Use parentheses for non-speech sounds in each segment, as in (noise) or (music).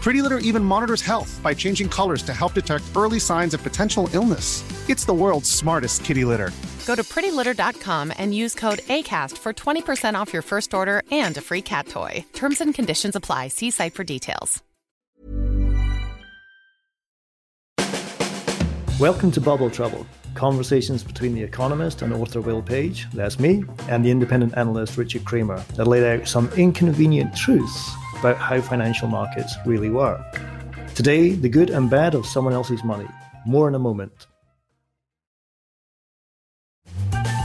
Pretty Litter even monitors health by changing colors to help detect early signs of potential illness. It's the world's smartest kitty litter. Go to prettylitter.com and use code ACAST for 20% off your first order and a free cat toy. Terms and conditions apply. See site for details. Welcome to Bubble Trouble, conversations between the economist and author Will Page, that's me, and the independent analyst Richard Kramer that laid out some inconvenient truths about how financial markets really work. Today, the good and bad of someone else's money. More in a moment.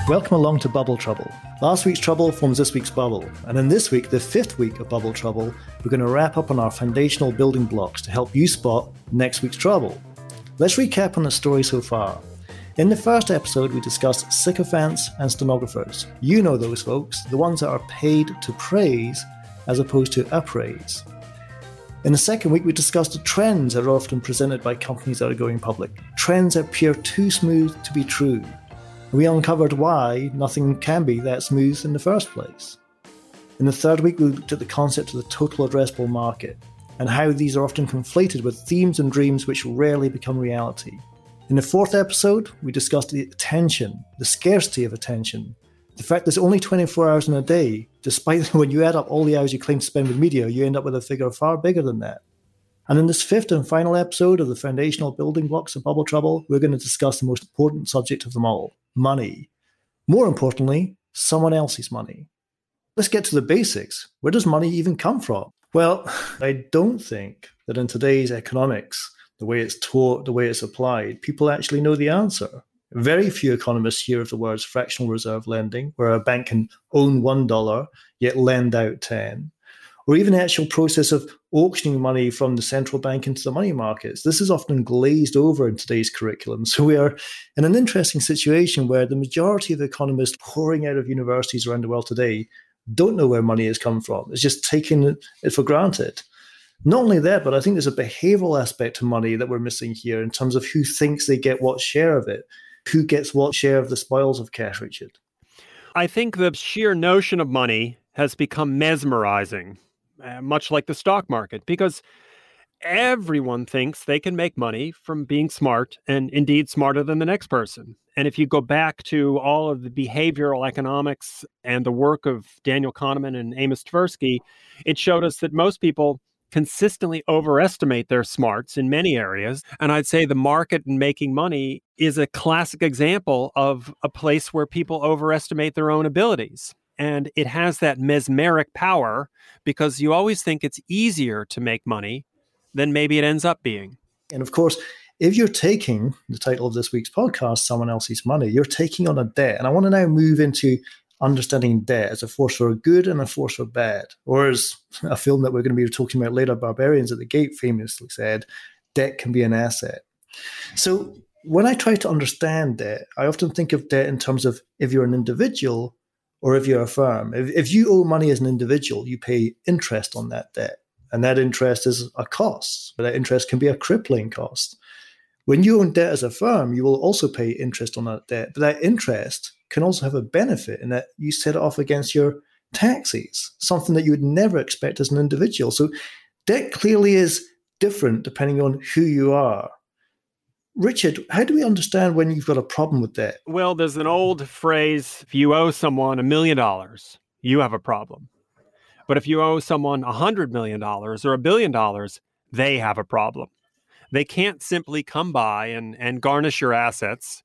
Welcome along to Bubble Trouble. Last week's trouble forms this week's bubble, and in this week, the fifth week of Bubble Trouble, we're going to wrap up on our foundational building blocks to help you spot next week's trouble. Let's recap on the story so far. In the first episode, we discussed sycophants and stenographers. You know those folks, the ones that are paid to praise as opposed to appraise. In the second week, we discussed the trends that are often presented by companies that are going public. Trends that appear too smooth to be true. We uncovered why nothing can be that smooth in the first place. In the third week, we looked at the concept of the total addressable market and how these are often conflated with themes and dreams which rarely become reality. In the fourth episode, we discussed the attention, the scarcity of attention, the fact there's only 24 hours in a day, despite (laughs) when you add up all the hours you claim to spend with media, you end up with a figure far bigger than that. And in this fifth and final episode of the foundational building blocks of Bubble Trouble, we're going to discuss the most important subject of them all money. More importantly, someone else's money. Let's get to the basics. Where does money even come from? Well, (laughs) I don't think that in today's economics, the way it's taught, the way it's applied, people actually know the answer. Very few economists hear of the words fractional reserve lending, where a bank can own $1 yet lend out 10 or even the actual process of auctioning money from the central bank into the money markets. This is often glazed over in today's curriculum. (laughs) So we are in an interesting situation where the majority of economists pouring out of universities around the world today don't know where money has come from. It's just taking it for granted. Not only that, but I think there's a behavioral aspect to money that we're missing here in terms of who thinks they get what share of it who gets what share of the spoils of cash, Richard? I think the sheer notion of money has become mesmerizing, uh, much like the stock market, because everyone thinks they can make money from being smart and indeed smarter than the next person. And if you go back to all of the behavioral economics and the work of Daniel Kahneman and Amos Tversky, it showed us that most people consistently overestimate their smarts in many areas. And I'd say the market and making money is a classic example of a place where people overestimate their own abilities. And it has that mesmeric power because you always think it's easier to make money than maybe it ends up being. And of course, if you're taking the title of this week's podcast, Someone Else's Money, you're taking on a debt. And I want to now move into understanding debt as a force for good and a force for bad. Or as a film that we're going to be talking about later, Barbarians at the Gate famously said, debt can be an asset. So when I try to understand debt, I often think of debt in terms of if you're an individual or if you're a firm. If, if you owe money as an individual, you pay interest on that debt. And that interest is a cost. That interest can be a crippling cost. When you own debt as a firm, you will also pay interest on that debt. But that interest can also have a benefit in that you set it off against your taxes, something that you would never expect as an individual. So debt clearly is different depending on who you are. Richard, how do we understand when you've got a problem with debt? Well, there's an old phrase if you owe someone a million dollars, you have a problem. But if you owe someone a hundred million dollars or a billion dollars, they have a problem. They can't simply come by and, and garnish your assets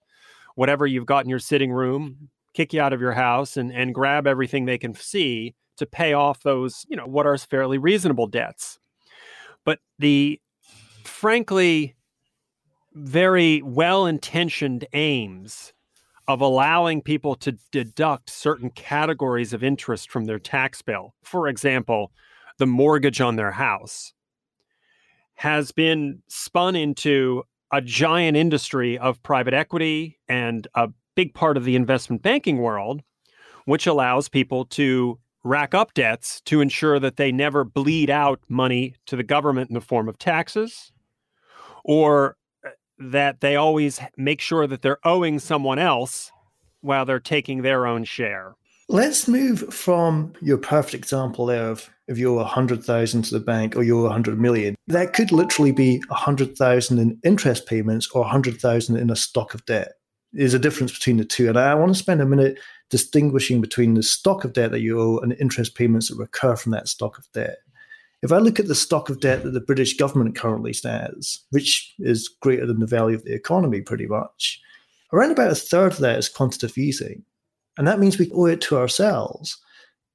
whatever you've got in your sitting room, kick you out of your house and, and grab everything they can see to pay off those, you know, what are fairly reasonable debts. But the frankly very well intentioned aims of allowing people to deduct certain categories of interest from their tax bill, for example, the mortgage on their house, has been spun into a giant industry of private equity and a big part of the investment banking world, which allows people to rack up debts to ensure that they never bleed out money to the government in the form of taxes or uh, that they always make sure that they're owing someone else while they're taking their own share. Let's move from your perfect example there of if you owe 100,000 to the bank or you owe 100 million. That could literally be 100,000 in interest payments or 100,000 in a stock of debt. There's a difference between the two. And I want to spend a minute distinguishing between the stock of debt that you owe and interest payments that recur from that stock of debt. If I look at the stock of debt that the British government currently stands, which is greater than the value of the economy pretty much, around about a third of that is quantitative easing. And that means we owe it to ourselves.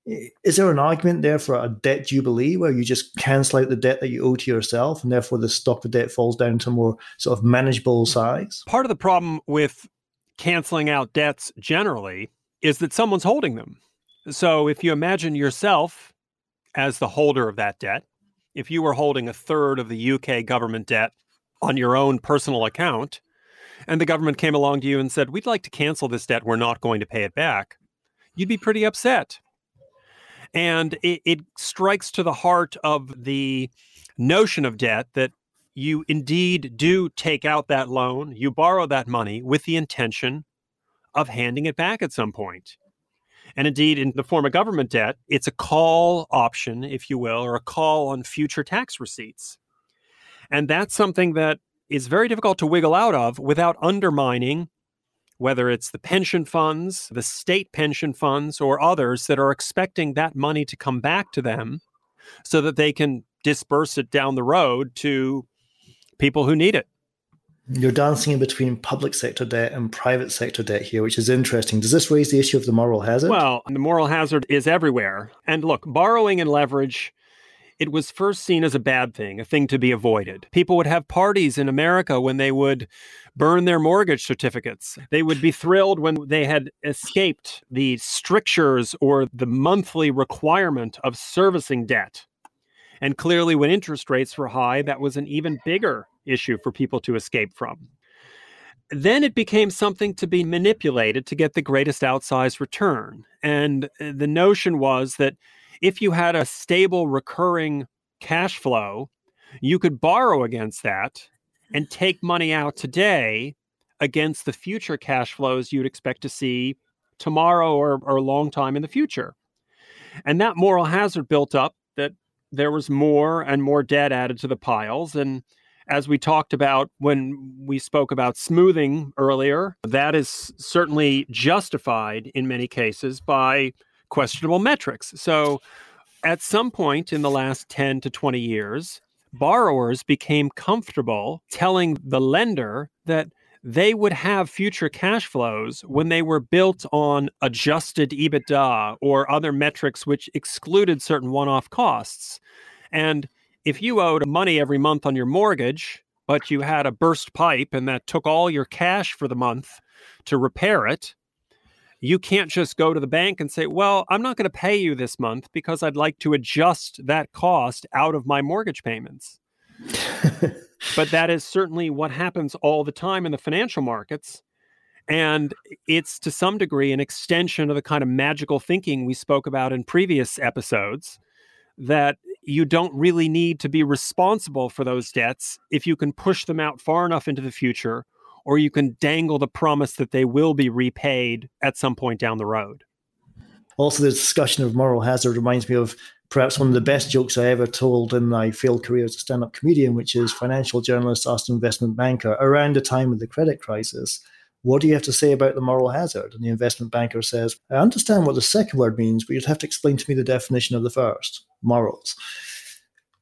Is there an argument there for a debt jubilee where you just cancel out the debt that you owe to yourself and therefore the stock of debt falls down to more sort of manageable size? Part of the problem with canceling out debts generally is that someone's holding them. So if you imagine yourself as the holder of that debt, if you were holding a third of the UK government debt on your own personal account, and the government came along to you and said, We'd like to cancel this debt, we're not going to pay it back, you'd be pretty upset. And it, it strikes to the heart of the notion of debt that you indeed do take out that loan, you borrow that money with the intention of handing it back at some point. And indeed, in the form of government debt, it's a call option, if you will, or a call on future tax receipts. And that's something that is very difficult to wiggle out of without undermining whether it's the pension funds, the state pension funds, or others that are expecting that money to come back to them so that they can disperse it down the road to people who need it. You're dancing in between public sector debt and private sector debt here, which is interesting. Does this raise the issue of the moral hazard? Well, the moral hazard is everywhere. And look, borrowing and leverage it was first seen as a bad thing, a thing to be avoided. People would have parties in America when they would burn their mortgage certificates. They would be thrilled when they had escaped the strictures or the monthly requirement of servicing debt. And clearly, when interest rates were high, that was an even bigger issue for people to escape from. Then it became something to be manipulated to get the greatest outsized return. And uh, the notion was that if you had a stable recurring cash flow, you could borrow against that and (sighs) take money out today against the future cash flows you'd expect to see tomorrow or, or a long time in the future. And that moral hazard built up that there was more and more debt added to the piles. And as we talked about when we spoke about smoothing earlier, that is certainly justified in many cases by questionable metrics. So at some point in the last 10 to 20 years, borrowers became comfortable telling the lender that they would have future cash flows when they were built on adjusted EBITDA or other metrics which excluded certain one off costs. And if you owed money every month on your mortgage, but you had a burst pipe and that took all your cash for the month to repair it, you can't just go to the bank and say, Well, I'm not going to pay you this month because I'd like to adjust that cost out of my mortgage payments. but that is certainly what happens all the time in the financial markets. And it's to some degree an extension of the kind of magical thinking we spoke about in previous episodes that you don't really need to be responsible for those debts if you can push them out far enough into the future or you can dangle the promise that they will be repaid at some point down the road. Also, the discussion of moral hazard reminds me of perhaps one of the best jokes I ever told in my failed career as a stand up comedian, which is financial journalist asked an investment banker around the time of the credit crisis, What do you have to say about the moral hazard? And the investment banker says, I understand what the second word means, but you'd have to explain to me the definition of the first morals.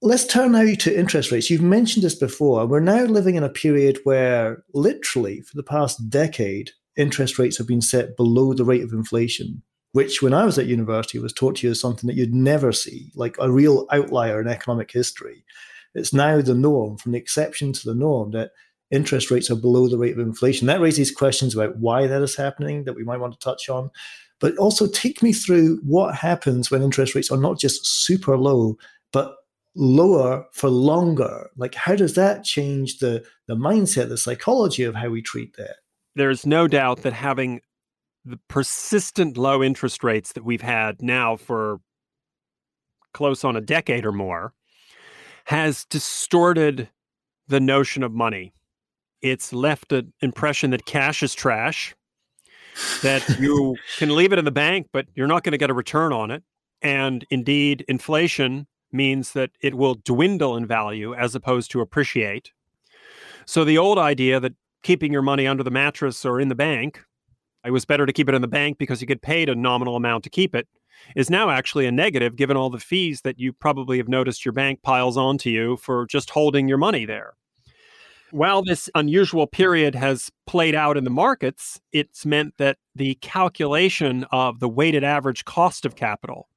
Let's turn now to interest rates. You've mentioned this before. We're now living in a period where, literally, for the past decade, interest rates have been set below the rate of inflation, which, when I was at university, was taught to you as something that you'd never see, like a real outlier in economic history. It's now the norm, from the exception to the norm, that interest rates are below the rate of inflation. That raises questions about why that is happening that we might want to touch on. But also take me through what happens when interest rates are not just super low, but lower for longer. Like how does that change the the mindset, the psychology of how we treat that? There's no doubt that having the persistent low interest rates that we've had now for close on a decade or more has distorted the notion of money. It's left an impression that cash is trash, that you (laughs) can leave it in the bank, but you're not going to get a return on it. And indeed, inflation means that it will dwindle in value as opposed to appreciate. So the old idea that keeping your money under the mattress or in the bank, it was better to keep it in the bank because you get paid a nominal amount to keep it, is now actually a negative given all the fees that you probably have noticed your bank piles onto you for just holding your money there. While this unusual period has played out in the markets, it's meant that the calculation of the weighted average cost of capital,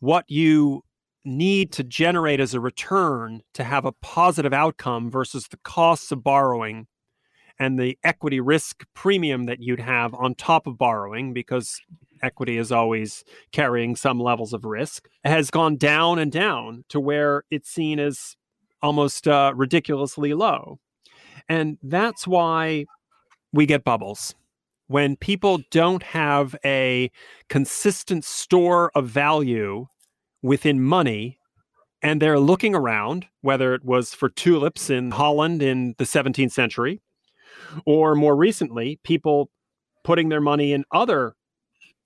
what you need to generate as a return to have a positive outcome versus the costs of borrowing and the equity risk premium that you'd have on top of borrowing because equity is always carrying some levels of risk has gone down and down to where it's seen as almost uh, ridiculously low. And that's why we get bubbles. When people don't have a consistent store of value within money and they're looking around, whether it was for tulips in Holland in the 17th century, or more recently, people putting their money in other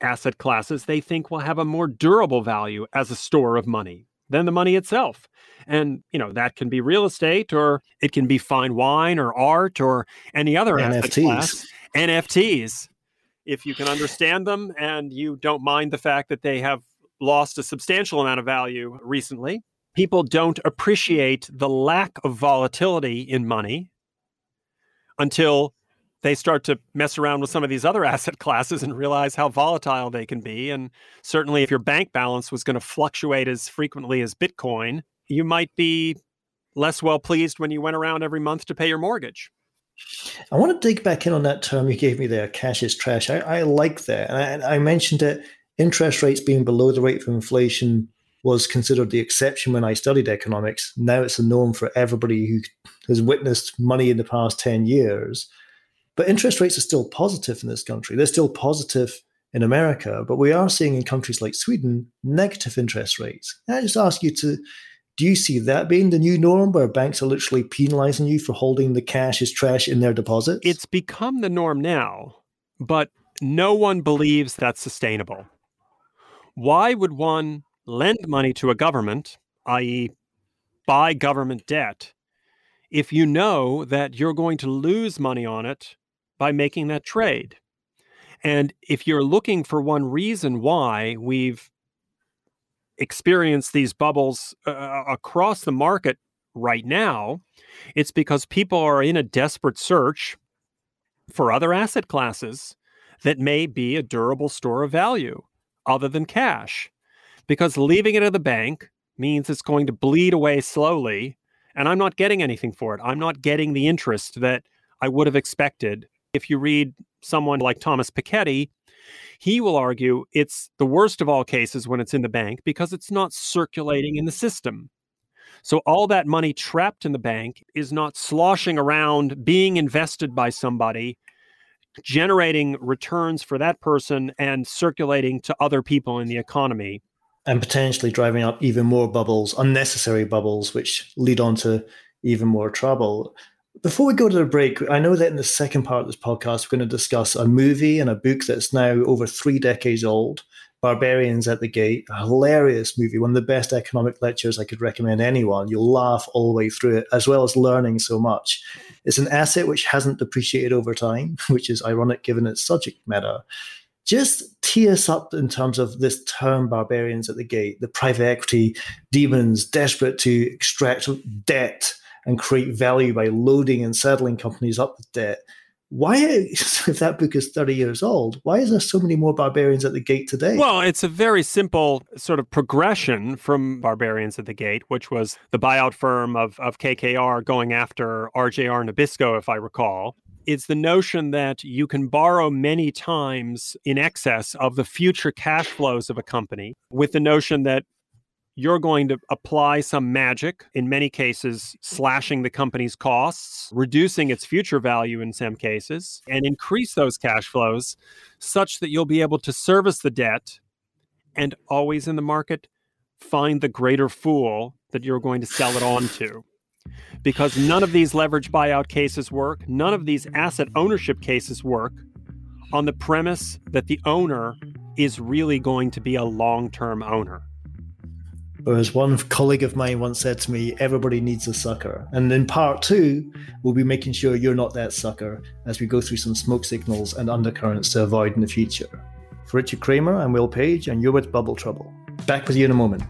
asset classes they think will have a more durable value as a store of money than the money itself. And, you know, that can be real estate or it can be fine wine or art or any other NFTs. asset class. NFTs. If you can understand them and you don't mind the fact that they have lost a substantial amount of value recently. People don't appreciate the lack of volatility in money until they start to mess around with some of these other (laughs) asset classes and realize how volatile they can be. And certainly, if your bank balance was going to fluctuate as frequently as Bitcoin, you might be less well pleased when you went around every month to pay your mortgage. I want to dig back in on that term you gave me there, cash is trash. I, I like that. And I, I mentioned it interest rates being below the rate of inflation was considered the exception when I studied economics. Now it's the norm for everybody who has witnessed money in the past 10 years. But interest rates are still positive in this country. They're still positive in America, but we are seeing in countries like Sweden negative interest rates. And I just ask you to do you see that being the new norm where banks are literally penalizing you for holding the cash as trash in their deposits? It's become the norm now, but no one believes that's sustainable why would one lend money to a government, i.e., buy government debt, if you know that you're going to lose money on it by making that trade? And if you're looking for one reason why we've experienced these bubbles uh, uh across the market right now, it's because people are in a desperate search for other asset classes that may be a durable store of value other than cash because leaving it at the bank means it's going to bleed away slowly and I'm not getting anything for it. I'm not getting the interest that I would have expected. If you read someone like Thomas Piketty, he will argue it's the worst of all cases when it's in the bank because it's not circulating in the system. So all that money trapped in the bank is not sloshing around being invested by somebody generating returns for that person and circulating to other people in the economy. And potentially driving up even more bubbles, unnecessary bubbles, which lead on to even more trouble. Before we go to the break, I know that in the second part of this podcast, we're going to discuss a movie and a book that's now over three decades old Barbarians at the Gate, a hilarious movie, one of the best economic lectures I could recommend anyone. You'll laugh all the way through it, as well as learning so much. It's an asset which hasn't depreciated over time, (laughs) which is ironic given its subject matter. Just tee us up in terms of this term barbarians at the gate, the private equity demons desperate to extract debt and create value by loading and saddling companies up with debt. Why, (laughs) if that book is 30 years old, why is there so many more barbarians at the gate today? Well, it's a very simple sort of progression from Barbarians at the Gate, which was the buyout firm of, of KKR going after RJR Nabisco, if I recall. It's the notion that you can borrow many times in excess of the future cash flows of a company with the notion that you're going to apply some magic, in many cases, slashing the company's costs, reducing its future value in some cases, and increase those cash flows such that you'll be able to service the debt and always in the market find the greater fool that you're going to sell it on to. Because none of these leverage buyout cases work, none of these asset ownership cases work on the premise that the owner is really going to be a long term owner. Or as one colleague of mine once said to me, everybody needs a sucker. And in part two, we'll be making sure you're not that sucker as we go through some smoke signals and undercurrents to avoid in the future. For Richard Kramer, I'm Will Page, and you're with Bubble Trouble. Back with you in a moment.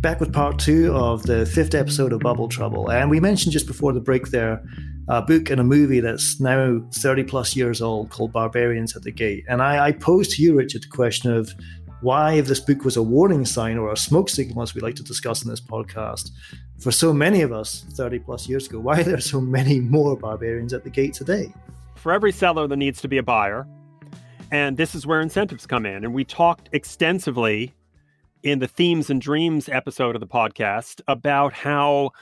Back with part two of the fifth episode of Bubble Trouble. And we mentioned just before the break there a book and a movie that's now 30 plus years old called Barbarians at the Gate. And I, I posed to you, Richard, the question of why, if this book was a warning sign or a smoke signal, as we like to discuss in this podcast, for so many of us 30 plus years ago, why (laughs) are there so many more barbarians at the gate today? For every seller, there needs to be a buyer. And this is where incentives come in. And we talked extensively in the Themes and Dreams episode of the podcast about how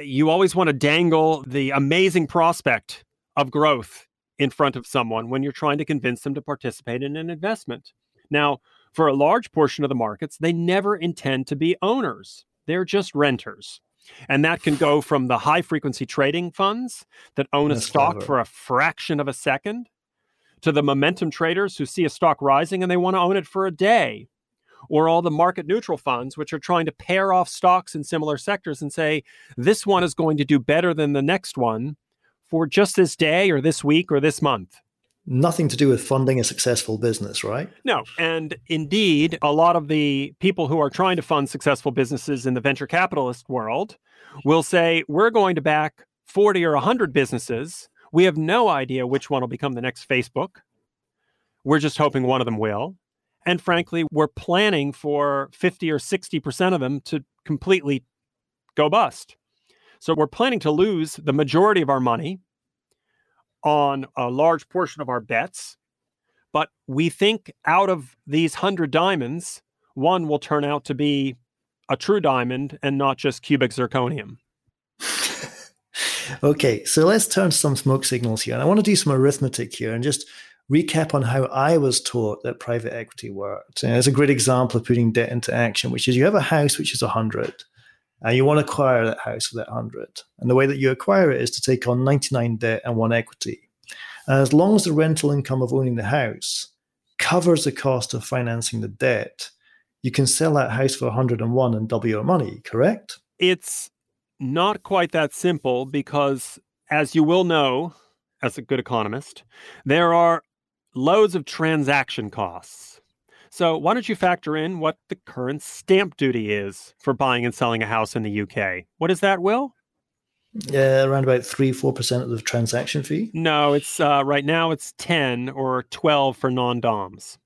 you always want to dangle the amazing prospect of growth in front of someone when you're trying to convince them to participate in an investment. Now, for a large portion of the markets, they never intend to be owners, they're just renters. And that can go from the high frequency trading funds that own That's a stock clever. for a fraction of a second to the momentum traders who see a stock rising and they want to own it for a day or all the market neutral funds, which are trying to pair off stocks in similar sectors and say, this one is going to do better than the next one for just this day or this week or this month. Nothing to do with funding a successful business, right? No. And indeed, a lot of the people who are trying to fund successful businesses in the venture capitalist world will say, we're going to back 40 or 100 businesses. We have no idea which one will become the next Facebook. We're just hoping one of them will. And frankly, we're planning for 50 or 60% of them to completely go bust. So we're planning to lose the majority of our money on a large portion of our bets. But we think out of these 100 diamonds, one will turn out to be a true diamond and not just cubic zirconium. (laughs) okay, so let's turn some smoke signals here. And I want to do some arithmetic here and just recap on how I was taught that private equity worked. And it's a great example of putting debt into action, which is you have a house which is 100 and you want to acquire that house for that 100. And the way that you acquire it is to take on 99 debt and one equity. And as long as the rental income of owning the house covers the cost of financing the debt, you can sell that house for 101 and double your money, correct? It's not quite that simple because, as you will know, as a good economist, there are loads of transaction costs. So, why don't you factor in what the current stamp duty is for buying and selling a house in the UK? What is that, Will? Yeah, around about three, four percent of the transaction fee. No, it's uh, right now it's ten or twelve for non-doms.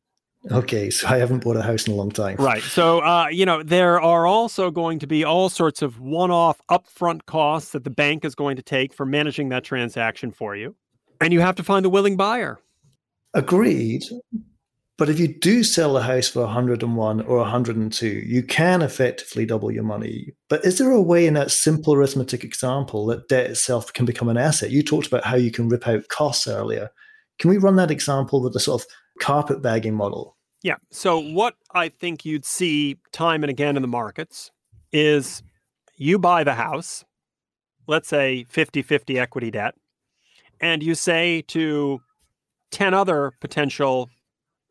Okay, so I haven't bought a house in a long time. Right. So, uh, you know, there are also going to be all sorts of one-off upfront costs that the bank is going to take for managing that transaction for you, and you have to find a willing buyer. Agreed. But if you do sell a house for 101 or 102, you can effectively double your money. But is there a way in that simple arithmetic example that debt itself can become an asset? You talked about how you can rip out costs earlier. Can we run that example with the sort of carpet bagging model? Yeah. So, what I think you'd see time and again in the markets is you buy the house, let's say 50 50 equity debt, and you say to 10 other potential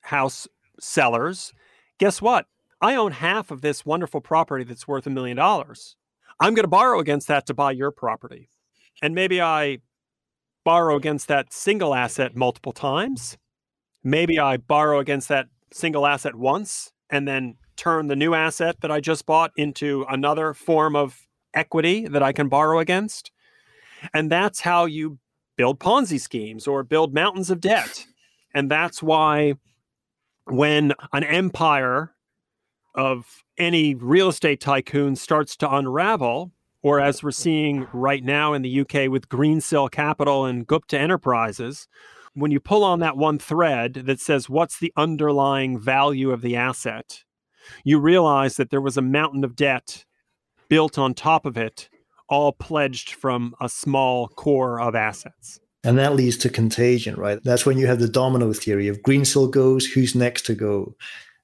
house sellers, guess what? I own half of this wonderful property that's worth a million dollars. I'm going to borrow against that to buy your property. And maybe I borrow against that single asset multiple times. Maybe I borrow against that single asset once and then turn the new asset that I just bought into another form of equity that I can borrow against. And that's how you build Ponzi schemes or build mountains of debt. And that's why when an empire of any real estate tycoon starts to unravel, or as we're seeing right now in the UK with Greensill Capital and Gupta Enterprises, when you pull on that one thread that says what's the underlying value of the asset, you realize that there was a mountain of debt built on top of it, all pledged from a small core of assets. And that leads to contagion, right? That's when you have the domino theory of Greensill goes, who's next to go?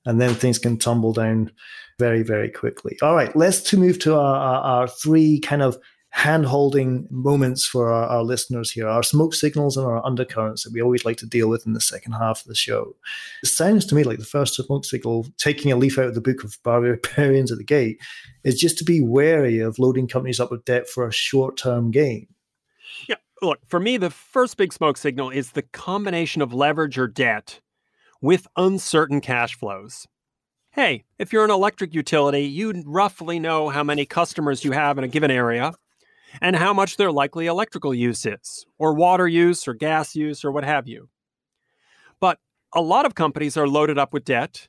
And then things can tumble down very, very quickly. All right, let's to move to our, our, our three kind of hand holding moments for our, our, listeners here, our smoke signals and our undercurrents that we always like to deal with in the second half of the show. It sounds to me like the first smoke signal, taking a leaf out of the book of barbarians at the gate, is just to be wary of loading companies up with debt for a short term gain. Yeah, look, for me, the first big smoke signal is the combination of leverage or debt with uncertain cash flows. Hey, if you're an electric utility, you roughly know how many customers you have in a given area and how much their likely electrical use is, or water use, or gas use, or what have you. But a lot of companies are loaded up with debt,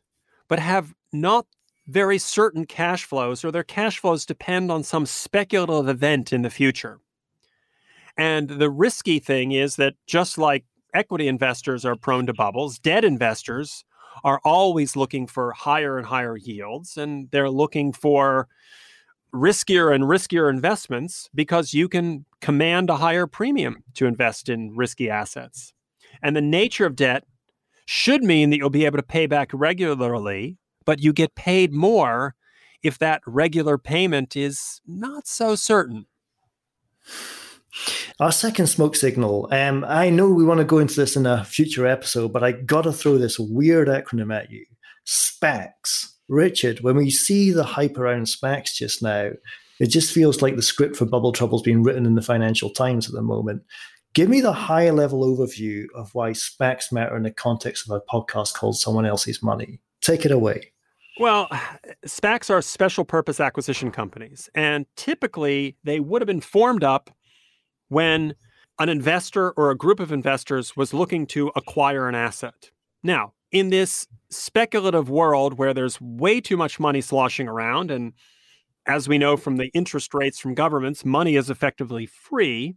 but have not very certain cash flows, or their cash flows depend on some speculative event in the future. And the risky thing is that just like equity investors are prone to bubbles, debt investors are always looking for higher and higher yields, and they're looking for riskier and riskier investments because you can command a higher premium to invest in risky assets. And the nature of debt should mean that you'll be able to pay back regularly, but you get paid more if that regular payment is not so certain. Our second smoke signal. Um, I know we want to go into this in a future episode, but I got to throw this weird acronym at you SPACs. Richard, when we see the hype around SPACs just now, it just feels like the script for Bubble Trouble is being written in the Financial Times at the moment. Give me the high level overview of why SPACs matter in the context of a podcast called Someone Else's Money. Take it away. Well, SPACs are special purpose acquisition companies, and typically they would have been formed up when an investor or a group of investors was looking to acquire an asset. Now, in this speculative world where there's way too much money sloshing around, and as we know from the interest rates from governments, money is effectively free.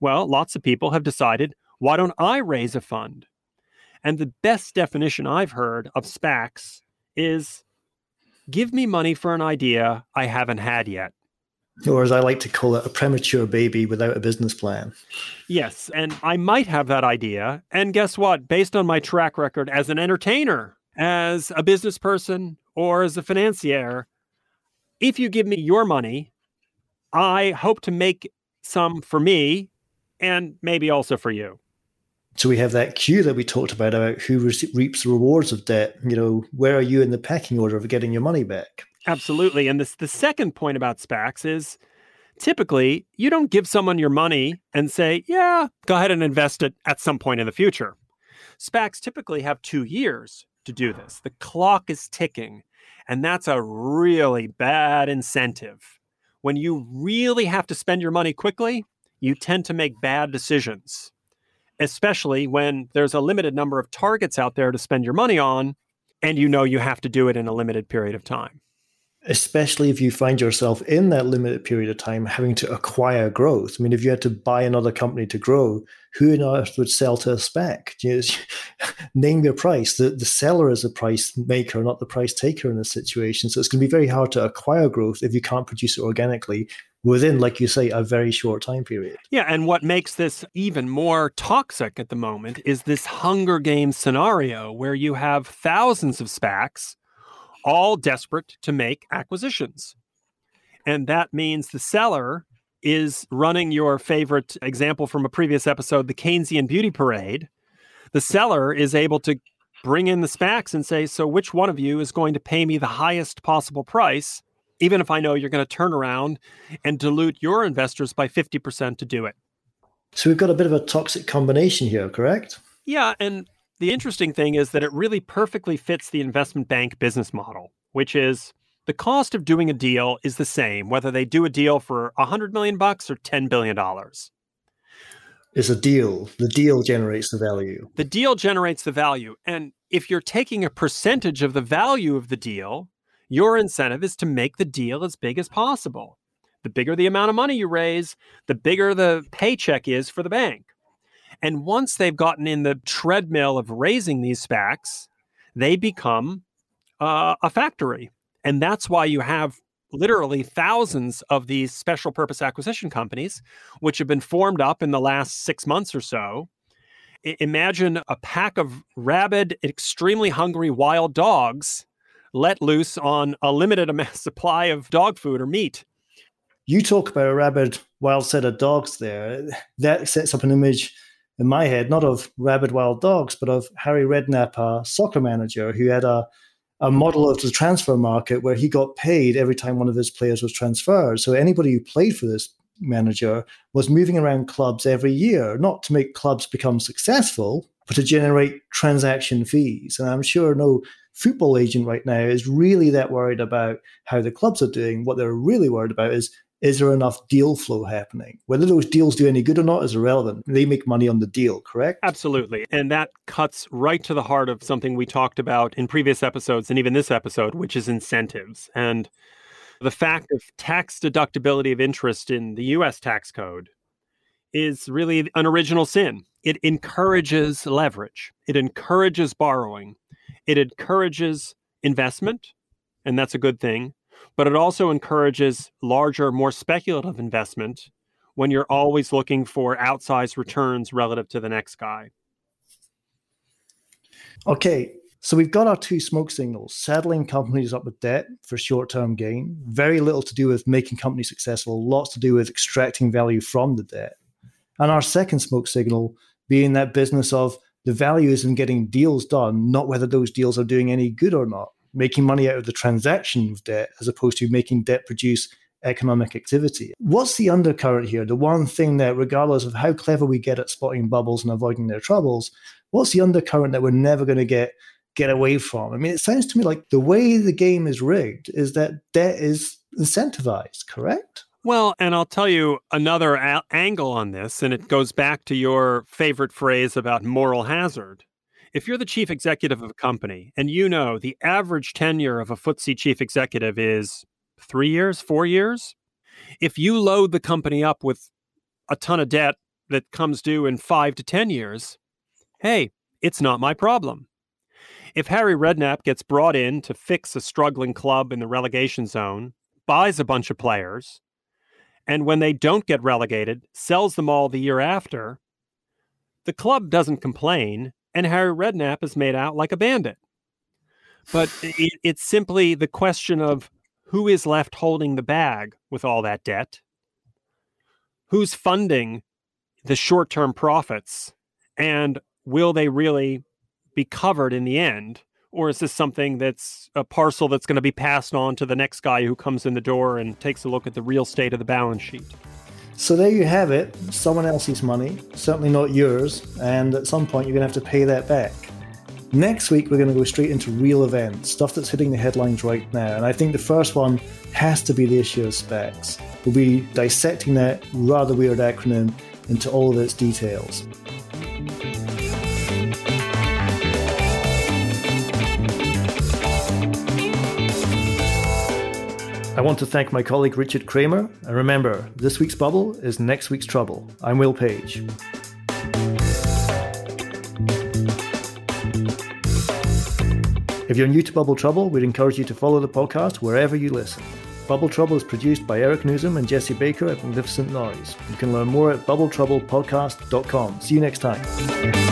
Well, lots of people have decided, why don't I raise a fund? And the best definition I've heard of SPACs is give me money for an idea I haven't had yet or as I like to call it, a premature baby without a business plan. Yes, and I might have that idea. And guess what? Based on my track record as an entertainer, as a business person, or as a financier, if you give me your money, I hope to make some for me and maybe also for you. So we have that queue that we talked about about who reaps the rewards of debt. You know, where are you in the pecking order of getting your money back? Absolutely. And this the second point about SPACs is typically you don't give someone your money and say, yeah, go ahead and invest it at some point in the future. SPACs typically have two years to do this. The clock is ticking, and that's a really bad incentive. When you really have to spend your money quickly, you tend to make bad decisions, especially when there's a limited number of targets out there to spend your money on, and you know you have to do it in a limited period of time especially if you find yourself in that limited period of time having to acquire growth. I mean, if you had to buy another company to grow, who on earth would sell to a SPAC? (laughs) You know, name your price. The, the seller is a price maker, not the price taker in this situation. So it's going to be very hard to acquire growth if you can't produce it organically within, like you say, a very short time period. Yeah. And what makes this even more toxic at the moment is this Hunger Games scenario where you have thousands of SPACs all desperate to make acquisitions. And that means the seller is running your favorite example from a previous episode, the Keynesian beauty parade. The seller is able to bring in the SPACs and say, So, which one of you is going to pay me the highest possible price, even if I know you're going to turn around and dilute your investors by 50% to do it? So, we've got a bit of a toxic combination here, correct? Yeah. And the interesting thing is that it really perfectly fits the investment bank business model, which is the cost of doing a deal is the same whether they do a deal for 100 million bucks or 10 billion dollars. It's a deal. The deal generates the value. The deal generates the value. And if you're taking a percentage of the value of the deal, your incentive is to make the deal as big as possible. The bigger the amount of money you raise, the bigger the paycheck is for the bank. And once they've gotten in the treadmill of raising these SPACs, they become uh, a factory. And that's why you have literally thousands of these special purpose acquisition companies, which have been formed up in the last six months or so. I- imagine a pack of rabid, extremely hungry wild dogs let loose on a limited (laughs) amount supply of dog food or meat. You talk about a rabid, wild set of dogs there. That sets up an image in my head, not of rabid wild dogs, but of Harry Redknapp, a soccer manager who had a a model of the transfer market where he got paid every time one of his players was transferred. So anybody who played for this manager was moving around clubs every year, not to make clubs become successful, but to generate transaction fees. And I'm sure no football agent right now is really that worried about how the clubs are doing. What they're really worried about is is there enough deal flow happening? Whether those deals do any good or not is irrelevant. They make money on the deal, correct? Absolutely. And that cuts right to the heart of something we talked about in previous episodes and even this episode, which is incentives. And the fact of tax deductibility of interest in the US tax code is really an original sin. It encourages leverage, it encourages borrowing, it encourages investment, and that's a good thing but it also encourages larger, more speculative investment when you're always looking for outsized returns relative to the next guy. Okay, so we've got our two smoke signals saddling companies up with debt for short term gain, very little to do with making companies successful, lots to do with extracting value from the debt. And our second smoke signal being that business of the value is in getting deals done, not whether those deals are doing any good or not making money out of the transaction of debt as opposed to making debt produce economic activity. What's the undercurrent here? The one thing that, regardless of how clever we get at spotting bubbles and avoiding their troubles, what's the undercurrent that we're never going to get get away from? I mean, it sounds to me like the way the game is rigged is that debt is incentivized, correct? Well, and I'll tell you another a- angle on this, and it goes back to your favorite phrase about moral hazard. If you're the chief executive of a company and you know the average tenure of a FTSE chief executive is three years, four years, if you load the company up with a ton of debt that comes due in five to 10 years, hey, it's not my problem. If Harry Redknapp gets brought in to fix a struggling club in the relegation zone, buys a bunch of players, and when they don't get relegated, sells them all the year after, the club doesn't complain and Harry Redknapp is made out like a bandit. But it, it's simply the question of who is left holding the bag with all that debt, who's funding the short term profits, and will they really be covered in the end? Or is this something that's a parcel that's going to be passed on to the next guy who comes in the door and takes a look at the real state of the balance sheet? So there you have it, someone else's money, certainly not yours, and at some point you're going to have to pay that back. Next week, we're going to go straight into real events, stuff that's hitting the headlines right now. And I think the first one has to be the issue of SPACs. We'll be dissecting that rather weird acronym into all of its details. I want to thank my colleague Richard Kramer. And remember, this week's bubble is next week's trouble. I'm Will Page. If you're new to Bubble Trouble, we'd encourage you to follow the podcast wherever you listen. Bubble Trouble is produced by Eric Nuzum and Jesse Baker at Magnificent Noise. You can learn more at bubbletroublepodcast.com. See you next time.